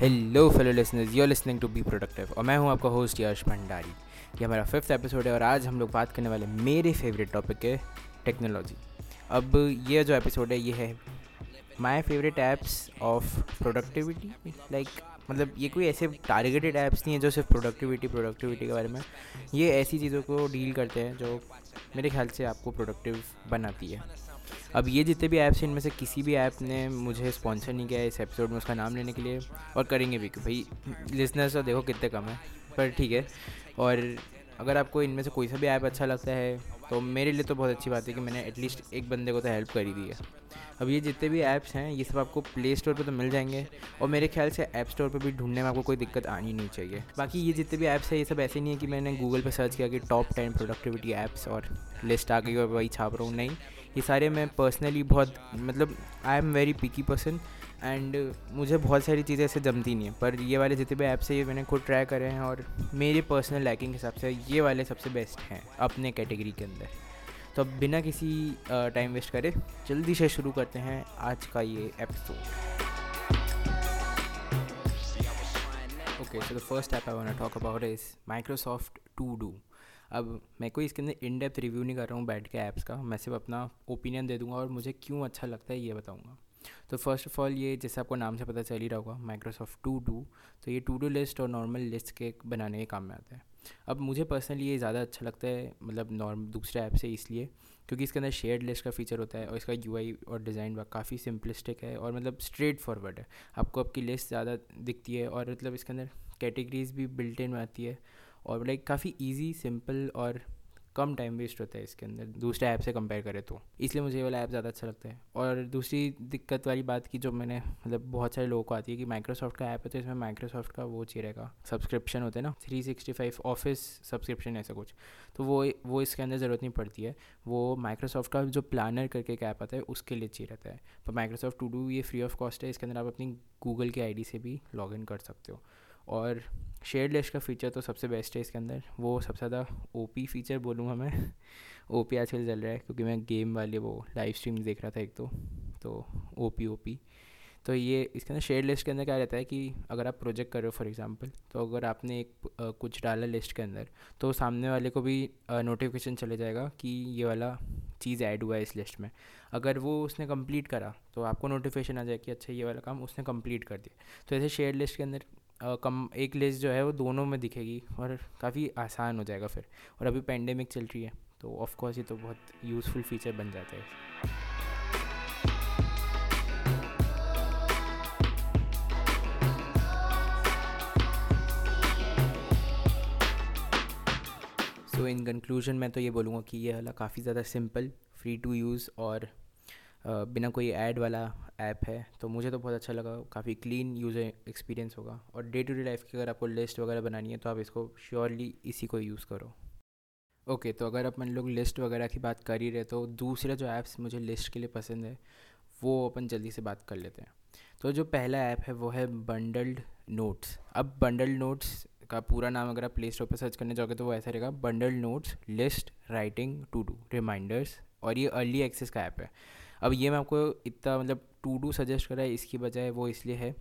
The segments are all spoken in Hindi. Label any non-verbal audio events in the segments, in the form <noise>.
Hello fellow listeners you listening to be productive और मैं हूँ आपका होस्ट यश भंडारी। ये हमारा फिफ्थ एपिसोड है और आज हम लोग बात करने वाले मेरे फेवरेट टॉपिक है टेक्नोलॉजी अब ये जो एपिसोड है, ये है my favourite apps of productivity like मतलब ये कोई ऐसे टारगेटेड ऐप्स नहीं है जो सिर्फ़ प्रोडक्टिविटी प्रोडक्टिविटी के बारे में। ये ऐसी चीज़ों को डील करते हैं जो मेरे ख्याल से आपको प्रोडक्टिव बनाती है। अब ये जितने भी ऐप्स हैं, इनमें से किसी भी ऐप ने मुझे स्पॉन्सर नहीं किया इस एपिसोड में उसका नाम लेने के लिए। और करेंगे भी, कि भाई लिसनर्स तो देखो कितने कम है, पर ठीक है। और अगर आपको इनमें से कोई सा भी ऐप अच्छा लगता है तो मेरे लिए तो बहुत अच्छी बात है कि मैंने एटलीस्ट एक बंदे को तो हेल्प कर ही दी है। अब ये जितने भी ऐप्स हैं, ये सब आपको प्ले स्टोर पर तो मिल जाएँगे और मेरे ख्याल से ऐप स्टोर पर भी ढूँढने में आपको कोई दिक्कत आनी नहीं चाहिए। बाकी ये जितने भी ऐप्स हैं, ये सब ऐसे नहीं है कि मैंने गूगल पर सर्च किया कि टॉप टेन प्रोडक्टिविटी ऐप्स और लिस्ट आ गई और वही छाप रहा हूँ, नहीं। ये सारे मैं पर्सनली बहुत मतलब I am very picky person and मुझे बहुत सारी चीज़ें ऐसे जमती नहीं है, पर ये वाले जितने भी ऐप्स है, ये मैंने खुद ट्राई करे हैं और मेरे पर्सनल लैकिंग के हिसाब से ये वाले सबसे बेस्ट हैं अपने कैटेगरी के अंदर। तो अब बिना किसी टाइम वेस्ट करे, जल्दी से शुरू करते हैं आज का ये episode okay so the first app I want talk about is Microsoft to do अब मैं कोई इसके अंदर इन डेप्थ रिव्यू नहीं कर रहा हूँ बैठ के ऐप्स का, मैं सिर्फ़ अपना ओपिनियन दे दूँगा और मुझे क्यों अच्छा लगता है ये बताऊँगा। तो फ़र्स्ट ऑफ़ ऑल ये जैसे आपको नाम से पता चल ही रहा होगा माइक्रोसॉफ्ट टू डू तो ये टू डू लिस्ट और नॉर्मल लिस्ट के बनाने के काम में आता है। अब मुझे पर्सनली ये ज़्यादा अच्छा लगता है मतलब नॉर्म दूसरे ऐप से इसलिए, क्योंकि इसके अंदर शेयर्ड लिस्ट का फीचर होता है और इसका यूआई और डिज़ाइन काफ़ी सिंपलिस्टिक है और मतलब स्ट्रेट फॉरवर्ड है। आपको आपकी लिस्ट ज़्यादा दिखती है और मतलब इसके अंदर कैटेगरीज भी बिल्ट इन में आती है और लाइक काफ़ी ईजी सिंपल और कम टाइम वेस्ट होता है इसके अंदर। दूसरे ऐप से कंपेयर करें तो। इसलिए मुझे ये वाला ऐप ज़्यादा अच्छा लगता है। और दूसरी दिक्कत वाली बात की जो मैंने मतलब बहुत सारे लोगों को आती है कि माइक्रोसॉफ्ट का ऐप है तो इसमें माइक्रोसॉफ्ट का वो चाहिए रहेगा। सब्सक्रिप्शन होते हैं ना three sixty five office subscription ऐसा कुछ। तो वो वो इसके अंदर ज़रूरत नहीं पड़ती है। वो माइक्रोसॉफ्ट का जो प्लानर करके एक ऐप आता है, उसके लिए चाहिए रहता है। पर माइक्रोसॉफ्ट टू डू ये फ्री ऑफ़ कॉस्ट है, इसके अंदर आप अपनी गूगल के आईडी से भी लॉग कर सकते हो। और शेयर लिस्ट का फ़ीचर तो सबसे बेस्ट है इसके अंदर। वो सबसे ज़्यादा ओ पी फीचर बोलूँगा मैं ओ पी आजकल चल रहा है क्योंकि मैं गेम वाले वो लाइव स्ट्रीम देख रहा था एक तो तो ओ पी ओ पी तो ये इसके अंदर शेयर लिस्ट के अंदर क्या रहता है कि अगर आप प्रोजेक्ट कर रहे हो फॉर एग्जांपल तो अगर आपने एक आ, कुछ डाला लिस्ट के अंदर तो सामने वाले को भी नोटिफिकेशन चले जाएगा कि ये वाला चीज़ ऐड हुआ है इस लिस्ट में। अगर वो उसने कंप्लीट करा तो आपको नोटिफिकेशन आ जाए कि अच्छा ये वाला काम उसने कंप्लीट कर दिया। तो ऐसे शेयर लिस्ट के अंदर कम, एक लिस्ट जो है वो दोनों में दिखेगी और काफ़ी आसान हो जाएगा फिर। और अभी पेंडेमिक चल रही है तो ऑफ़ कोर्स ये तो बहुत यूज़फुल फीचर बन जाता है। सो इन कंक्लूजन मैं तो ये बोलूँगा कि ये वाला काफ़ी ज़्यादा सिंपल फ्री टू यूज़ और बिना कोई ऐड वाला ऐप है तो मुझे तो बहुत अच्छा लगा। काफ़ी क्लीन यूज़र एक्सपीरियंस होगा। और डे टू डे लाइफ की अगर आपको लिस्ट वगैरह बनानी है तो आप इसको श्योरली इसी को यूज़ करो। ओके okay, तो अगर अपन लोग लिस्ट वगैरह की बात कर ही रहे तो दूसरे जो ऐप्स मुझे लिस्ट के लिए पसंद है वो अपन जल्दी से बात कर लेते हैं। तो जो पहला ऐप है वो है बंडल्ड नोट्स अब बंडल्ड नोट्स का पूरा नाम अगर आप प्ले स्टोर पर सर्च करने जाओगे तो वो ऐसा रहेगा bundled notes list writing to do reminders और ये अर्ली एक्सेस का ऐप है। अब ये मैं आपको इतना मतलब टू डू सजेस्ट करा है, इसकी बजाय वो इसलिए है,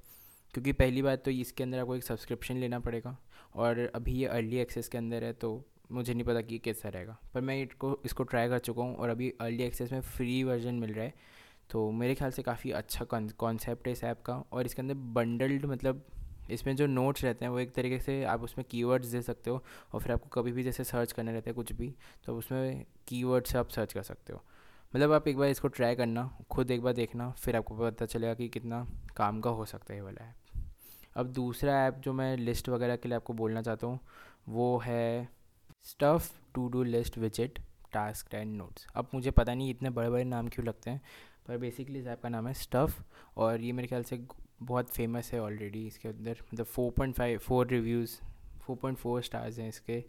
क्योंकि पहली बात तो इसके अंदर आपको एक सब्सक्रिप्शन लेना पड़ेगा और अभी ये अर्ली एक्सेस के अंदर है तो मुझे नहीं पता कि कैसा रहेगा। पर मैं इसको इसको ट्राई कर चुका हूँ और अभी अर्ली एक्सेस में फ्री वर्जन मिल रहा है तो मेरे ख्याल से काफ़ी अच्छा कॉन्सेप्ट है इस ऐप का और इसके अंदर बंडल्ड मतलब इसमें जो नोट्स रहते हैं वो एक तरीके से आप उसमें कीवर्ड्स दे सकते हो और फिर आपको कभी भी जैसे सर्च करना रहता है कुछ भी तो उसमें कीवर्ड से आप सर्च कर सकते हो। मतलब आप एक बार इसको ट्राई करना, खुद एक बार देखना, फिर आपको पता चलेगा कि कितना काम का हो सकता है ये वाला ऐप अब दूसरा ऐप जो मैं लिस्ट वगैरह के लिए आपको बोलना चाहता हूँ, वो है stuff to do list visit task and notes अब मुझे पता नहीं इतने बड़े बड़े नाम क्यों लगते हैं, पर बेसिकली इस ऐप का नाम है स्टफ़ और ये मेरे ख्याल से बहुत फ़ेमस है ऑलरेडी इसके अंदर. मतलब four point five four reviews four point four stars हैं इसके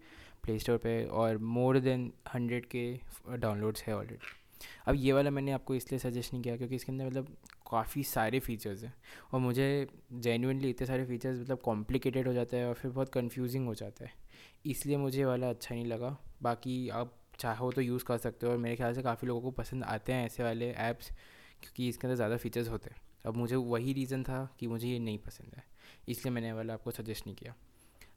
प्ले स्टोर पर और मोर देन हंड्रेड के डाउनलोड्स है ऑलरेडी अब ये वाला मैंने आपको इसलिए सजेस्ट नहीं किया क्योंकि इसके अंदर मतलब काफ़ी सारे फीचर्स हैं। और मुझे जेनुनली इतने सारे फीचर्स मतलब कॉम्प्लिकेटेड हो जाता है और फिर बहुत कन्फ्यूजिंग हो जाता है। इसलिए मुझे वाला अच्छा नहीं लगा। बाकी आप चाहो तो यूज़ कर सकते हो और मेरे ख्याल से काफ़ी लोगों को पसंद आते हैं ऐसे वाले ऐप्स क्योंकि इसके अंदर ज़्यादा फीचर्स होते हैं। अब मुझे वही रीज़न था कि मुझे ये नहीं पसंद है। इसलिए मैंने वाला आपको सजेस्ट नहीं किया।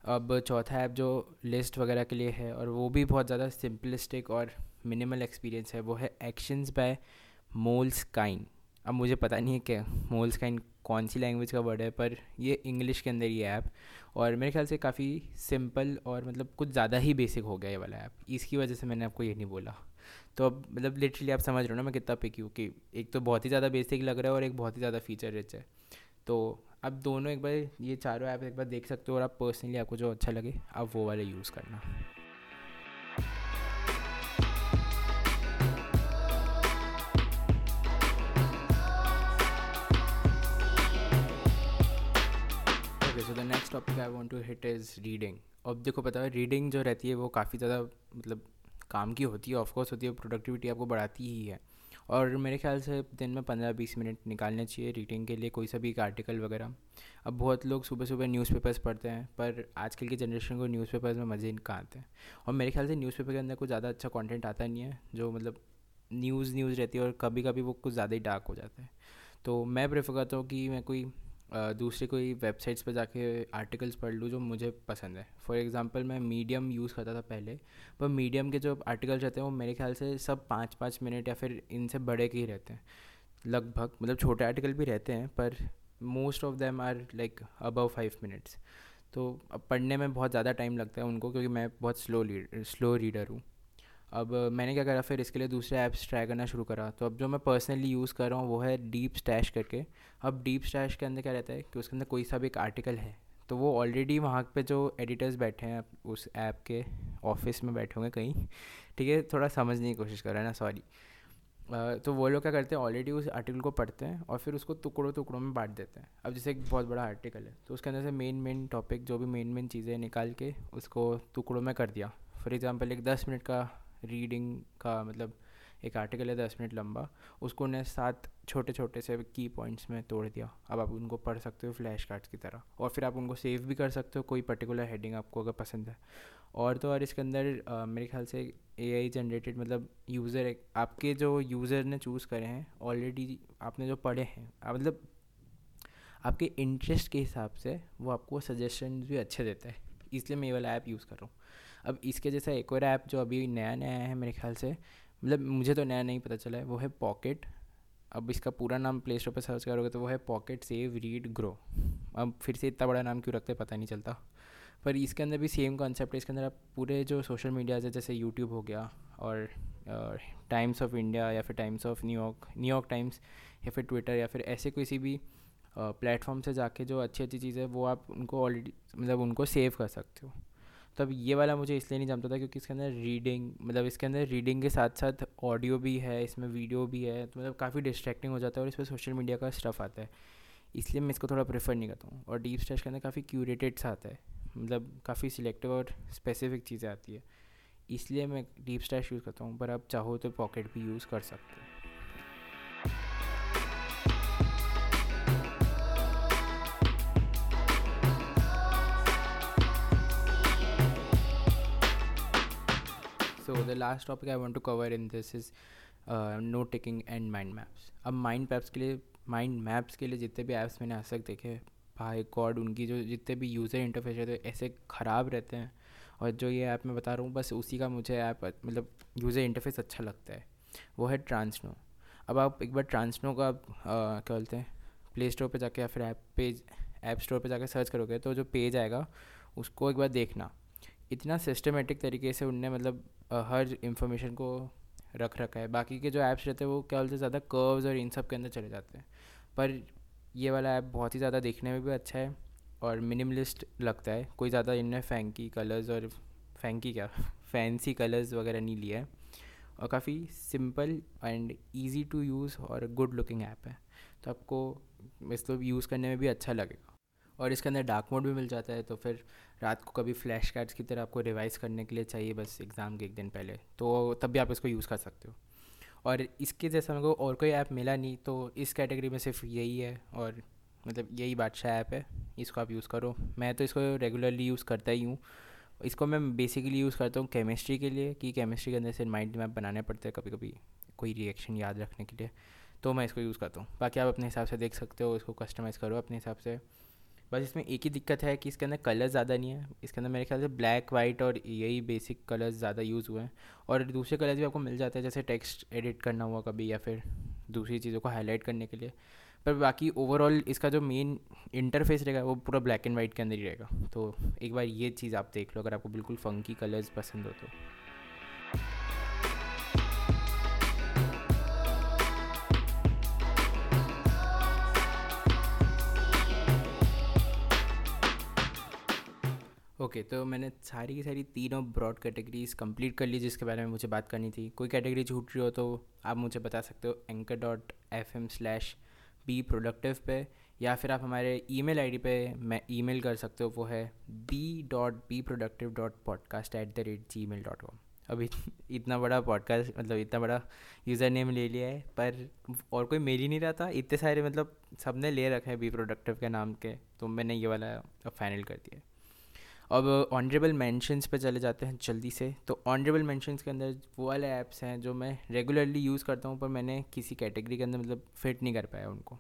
अब चौथा ऐप जो लिस्ट वगैरह के लिए है और वो भी बहुत ज़्यादा सिंपलिस्टिक और मिनिमल एक्सपीरियंस है, वो है एक्शंस बाय मोल्स काइन अब मुझे पता नहीं है क्या मोल्स काइन कौन सी लैंग्वेज का वर्ड है, पर ये इंग्लिश के अंदर ये ऐप और मेरे ख्याल से काफ़ी सिंपल और मतलब कुछ ज़्यादा ही बेसिक हो गया ये वाला ऐप इसकी वजह से मैंने आपको ये नहीं बोला। तो अब मतलब लिटरली आप समझ रहे हो ना मैं कितना पिक हूँ कि एक तो बहुत ही ज़्यादा बेसिक लग रहा है और एक बहुत ही ज़्यादा फीचर रिच है। तो अब दोनों एक बार ये चारों ऐप एक बार देख सकते हो और आप पर्सनली आपको जो अच्छा लगे, आप वो वाले यूज़ करना। So the next topic I want to hit is reading अब देखो, पता है रीडिंग जो रहती है वो काफ़ी ज़्यादा मतलब काम की होती है ऑफकोर्स होती है प्रोडक्टिविटी आपको बढ़ाती ही है। और मेरे ख्याल से दिन में पंद्रह बीस मिनट निकालने चाहिए रीडिंग के लिए, कोई सा भी एक आर्टिकल वगैरह। अब बहुत लोग सुबह सुबह न्यूज़पेपर्स पढ़ते हैं, पर आजकल की जनरेशन को न्यूज़पेपर्स में मज़े कहाँ आते हैं। और मेरे ख्याल से न्यूज़पेपर के अंदर कोई ज़्यादा अच्छा कॉन्टेंट आता नहीं है, जो मतलब न्यूज़ न्यूज़ रहती है और कभी कभी वो कुछ ज़्यादा ही डार्क हो जाता है। तो मैं प्रेफर करता हूँ कि मैं कोई दूसरे कोई वेबसाइट्स पर जाके आर्टिकल्स पढ़ लूँ जो मुझे पसंद है। फॉर एग्ज़ाम्पल मैं मीडियम यूज़ करता था पहले, पर मीडियम के जो आर्टिकल्स रहते हैं, वो मेरे ख्याल से सब पाँच पाँच मिनट या फिर इनसे बड़े के ही रहते हैं। लगभग मतलब छोटे आर्टिकल भी रहते हैं, पर most of them are like above five minutes तो अब पढ़ने में बहुत ज़्यादा टाइम लगता है उनको, क्योंकि मैं बहुत स्लो स्लो रीडर हूँ। अब मैंने क्या करा, फिर इसके लिए दूसरे ऐप्स ट्राई करना शुरू करा। तो अब जो मैं पर्सनली यूज़ कर रहा हूँ, वो है डीप स्टैश करके। अब डीप स्टैश के अंदर क्या रहता है कि उसके अंदर कोई सा भी एक आर्टिकल है तो वो ऑलरेडी वहाँ पे जो एडिटर्स बैठे हैं, उस ऐप के ऑफ़िस में बैठे होंगे कहीं। ठीक है, थोड़ा समझने की कोशिश कर रहा है ना सॉरी तो वो लोग क्या करते हैं ऑलरेडी उस आर्टिकल को पढ़ते हैं और फिर उसको टुकड़ों टुकड़ों में बांट देते हैं। अब जैसे एक बहुत बड़ा आर्टिकल है तो उसके अंदर से मेन मेन टॉपिक जो भी मेन मेन चीज़ें निकाल के उसको टुकड़ों में कर दिया। फॉर एग्ज़ाम्पल एक दस मिनट का रीडिंग का मतलब एक आर्टिकल है दस मिनट लंबा, उसको उन्हें सात छोटे छोटे से की पॉइंट्स में तोड़ दिया। अब आप उनको पढ़ सकते हो फ्लैश कार्ड्स की तरह। और फिर आप उनको सेव भी कर सकते हो, कोई पर्टिकुलर हेडिंग आपको अगर पसंद है। और तो और इसके अंदर मेरे ख्याल से ए आई जनरेटेड मतलब यूज़र आपके जो यूज़र ने चूज़ करे हैं ऑलरेडी आपने जो पढ़े हैं मतलब आपके इंटरेस्ट के हिसाब से वो आपको सजेशन भी अच्छे देता है। इसलिए मैं ये वाला ऐप यूज़ कर रहा हूँ। अब इसके जैसा एक और ऐप जो अभी नया नया है मेरे ख्याल से मतलब मुझे तो नया नहीं पता चला है, वो है पॉकेट अब इसका पूरा नाम प्ले स्टोर पर सर्च करोगे तो वो है पॉकेट सेव रीड ग्रो अब फिर से इतना बड़ा नाम क्यों रखते पता नहीं चलता। पर इसके अंदर भी सेम कॉन्सेप्ट है, इसके अंदर आप पूरे जो सोशल मीडियाज़ है, जैसे यूट्यूब हो गया और टाइम्स ऑफ़ इंडिया या फिर Times of New York New York Times या फिर ट्विटर या फिर ऐसे किसी भी प्लेटफॉर्म से जाके जो अच्छी अच्छी चीज़ें वो आप उनको ऑलरेडी मतलब उनको सेव कर सकते हो। तब ये वाला मुझे इसलिए नहीं जमता था क्योंकि इसके अंदर रीडिंग मतलब इसके अंदर रीडिंग के साथ साथ ऑडियो भी है, इसमें वीडियो भी है तो मतलब काफ़ी डिस्ट्रैक्टिंग हो जाता है और इसमें सोशल मीडिया का स्टफ़ आता है। इसलिए मैं इसको थोड़ा प्रेफर नहीं करता हूँ और डीप स्टैश के अंदर काफ़ी क्यूरेटेड सा आता है मतलब काफ़ी सिलेक्टिव और स्पेसिफिक चीज़ें आती है। इसलिए मैं डीप स्टैश यूज़ करता हूँ, पर आप चाहो तो पॉकेट भी यूज़ कर सकते हो। So, the last topic i want to cover in this is note taking and mind maps अब माइंड मैप्स के लिए माइंड मैप्स के लिए जितने भी ऐप्स मैंने आज तक देखे भाई गॉड उनकी जो जितने भी यूज़र इंटरफेस रहते हैं, ऐसे ख़राब रहते हैं। और जो ये ऐप मैं बता रहा हूँ, बस उसी का मुझे ऐप मतलब यूज़र इंटरफेस अच्छा लगता है। वो है ट्रांसनो अब आप एक बार ट्रांसनो का क्या बोलते हैं प्ले स्टोर पर जाके या फिर ऐप पेज ऐप स्टोर पर जाकर सर्च करोगे तो जो पेज आएगा, उसको एक बार देखना। इतना सिस्टमेटिक तरीके से उनने मतलब हर इंफॉर्मेशन को रख रखा है। बाकी के जो ऐप्स रहते हैं, वो क्या बोलते हैं, ज़्यादा कर्व्स और इन सब के अंदर चले जाते हैं। पर ये वाला ऐप बहुत ही ज़्यादा देखने में भी अच्छा है और मिनिमलिस्ट लगता है। कोई ज़्यादा इनने फैंकी कलर्स और फैंकी क्या? <laughs> फैंसी कलर्स वगैरह नहीं लिया है। और काफ़ी simple and easy to use और गुड लुकिंग ऐप है। तो आपको मतलब यूज़ करने में भी अच्छा लगेगा। और इसके अंदर डार्क मोड भी मिल जाता है तो फिर रात को कभी फ्लैश कार्ड्स की तरह आपको रिवाइज़ करने के लिए चाहिए, बस एग्ज़ाम के एक दिन पहले तो तब भी आप इसको यूज़ कर सकते हो। और इसके जैसा मेरे को और कोई ऐप मिला नहीं तो इस कैटेगरी में सिर्फ़ यही है, और मतलब यही बादशाह ऐप है, इसको आप यूज़ करो। मैं तो इसको रेगुलरली यूज़ करता ही हूँ। इसको मैं बेसिकली यूज़ करता हूँ केमिस्ट्री के लिए, कि केमिस्ट्री के अंदर से माइंड मैप बनाने पड़ते हैं कभी कभी कोई रिएक्शन याद रखने के लिए तो मैं इसको यूज़ करता हूँ। बाकी आप अपने हिसाब से देख सकते हो, इसको कस्टमाइज़ करो अपने हिसाब से। बस इसमें एक ही दिक्कत है कि इसके अंदर कलर ज़्यादा नहीं है। इसके अंदर मेरे ख्याल से ब्लैक वाइट और यही बेसिक कलर्स ज़्यादा यूज़ हुए हैं। और दूसरे कलर्स भी आपको मिल जाते हैं, जैसे टेक्स्ट एडिट करना हुआ कभी या फिर दूसरी चीज़ों को हाईलाइट करने के लिए। पर बाकी ओवरऑल इसका जो मेन इंटरफेस रहेगा, वो पूरा ब्लैक एंड वाइट के अंदर ही रहेगा। तो एक बार ये चीज़ आप देख लो, अगर आपको बिल्कुल फंकी कलर्स पसंद हो तो। ओके okay, तो मैंने सारी की सारी तीनों ब्रॉड कैटेगरीज कंप्लीट कर ली जिसके बारे में मुझे बात करनी थी। कोई कैटेगरी छूट रही हो तो आप मुझे बता सकते हो anchor dot F M slash be productive पे या फिर आप हमारे ईमेल आईडी पे मैं ईमेल कर सकते हो वो है B dot be productive dot podcast at the rate Gmail dot com अभी <laughs> इतना बड़ा पॉडकास्ट मतलब इतना बड़ा यूज़र नेम ले लिया है पर और कोई मेल ही नहीं रहा था। इतने सारे मतलब सबने ले रखे हैं बी प्रोडक्टिव के नाम के तो मैंने ये वाला फाइनल कर दिया। अब ऑनरेबल मैंशंस पे चले जाते हैं जल्दी से। तो ऑनरेबल मैंशंस के अंदर वो वाले ऐप्स हैं जो मैं रेगुलरली यूज़ करता हूँ, पर मैंने किसी कैटेगरी के अंदर मतलब फिट नहीं कर पाया उनको।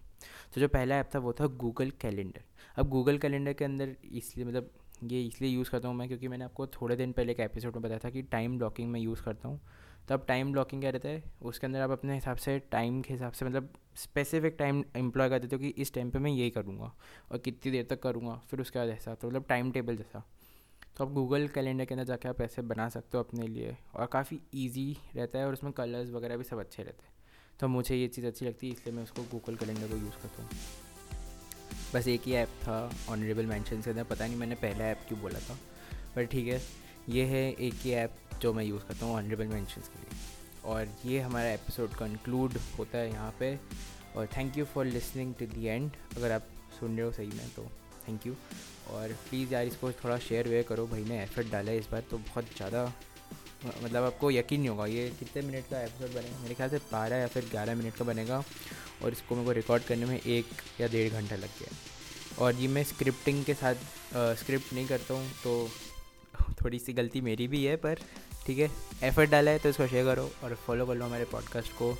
तो जो पहला ऐप था वो था गूगल कैलेंडर अब गूगल कैलेंडर के अंदर इसलिए मतलब ये इसलिए यूज़ करता हूँ मैं क्योंकि मैंने आपको थोड़े दिन पहले एक एपिसोड में बताया था कि टाइम ब्लॉकिंग में यूज़ करता हूँ। तो अब टाइम ब्लॉकिंग क्या रहता है? उसके अंदर आप अपने हिसाब से टाइम के हिसाब से मतलब स्पेसिफिक टाइम एम्प्लॉय कर देते हो कि इस टाइम पे मैं यही करूँगा और कितनी देर तक करूँगा, फिर उसके बाद ऐसा। तो मतलब टाइम टेबल जैसा। तो आप गूगल कैलेंडर के अंदर जाके आप ऐसे बना सकते हो अपने लिए और काफ़ी ईजी रहता है और उसमें कलर्स वगैरह भी सब अच्छे रहते हैं। तो मुझे ये चीज़ अच्छी लगती है, इसलिए मैं उसको गूगल कैलेंडर को यूज़ करता हूँ। बस एक ही ऐप था ऑनरेबल मैंशन के अंदर, पता नहीं मैंने पहला ऐप क्यों बोला था, पर ठीक है, ये है एक ही ऐप जो मैं यूज़ करता हूँ ऑनरेबल मैंशन के लिए। और ये हमारा एपिसोड कंक्लूड होता है यहाँ पे। और thank you for listening to the end अगर आप सुन रहे हो सही में तो। थैंक यू और प्लीज़ यार इसको थोड़ा शेयर वेयर करो, भाई ने एफर्ट डाला है इस बार तो बहुत ज़्यादा मतलब आपको यकीन नहीं होगा, ये कितने मिनट का एपिसोड बनेगा? मेरे ख्याल से बारह या फिर ग्यारह मिनट का बनेगा और इसको मेरे को रिकॉर्ड करने में एक या डेढ़ घंटा लग गया और ये मैं स्क्रिप्टिंग के साथ स्क्रिप्ट नहीं करता हूँ तो <laughs> थोड़ी सी गलती मेरी भी है, पर ठीक है एफर्ट डाला है तो इसको शेयर करो और फॉलो कर लो हमारे पॉडकास्ट को।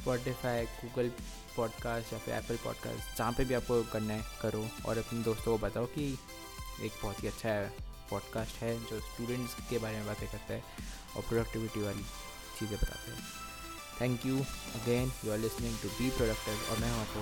स्पॉटिफाई गूगल पॉडकास्ट या फिर एप्पल पॉडकास्ट जहाँ पे भी आपको करना है करो और अपने दोस्तों को बताओ कि एक बहुत ही अच्छा पॉडकास्ट है जो स्टूडेंट्स के बारे में बातें करता है और प्रोडक्टिविटी वाली चीज़ें बताते हैं। Thank you again you are listening to be productive और मैं हूँ आपको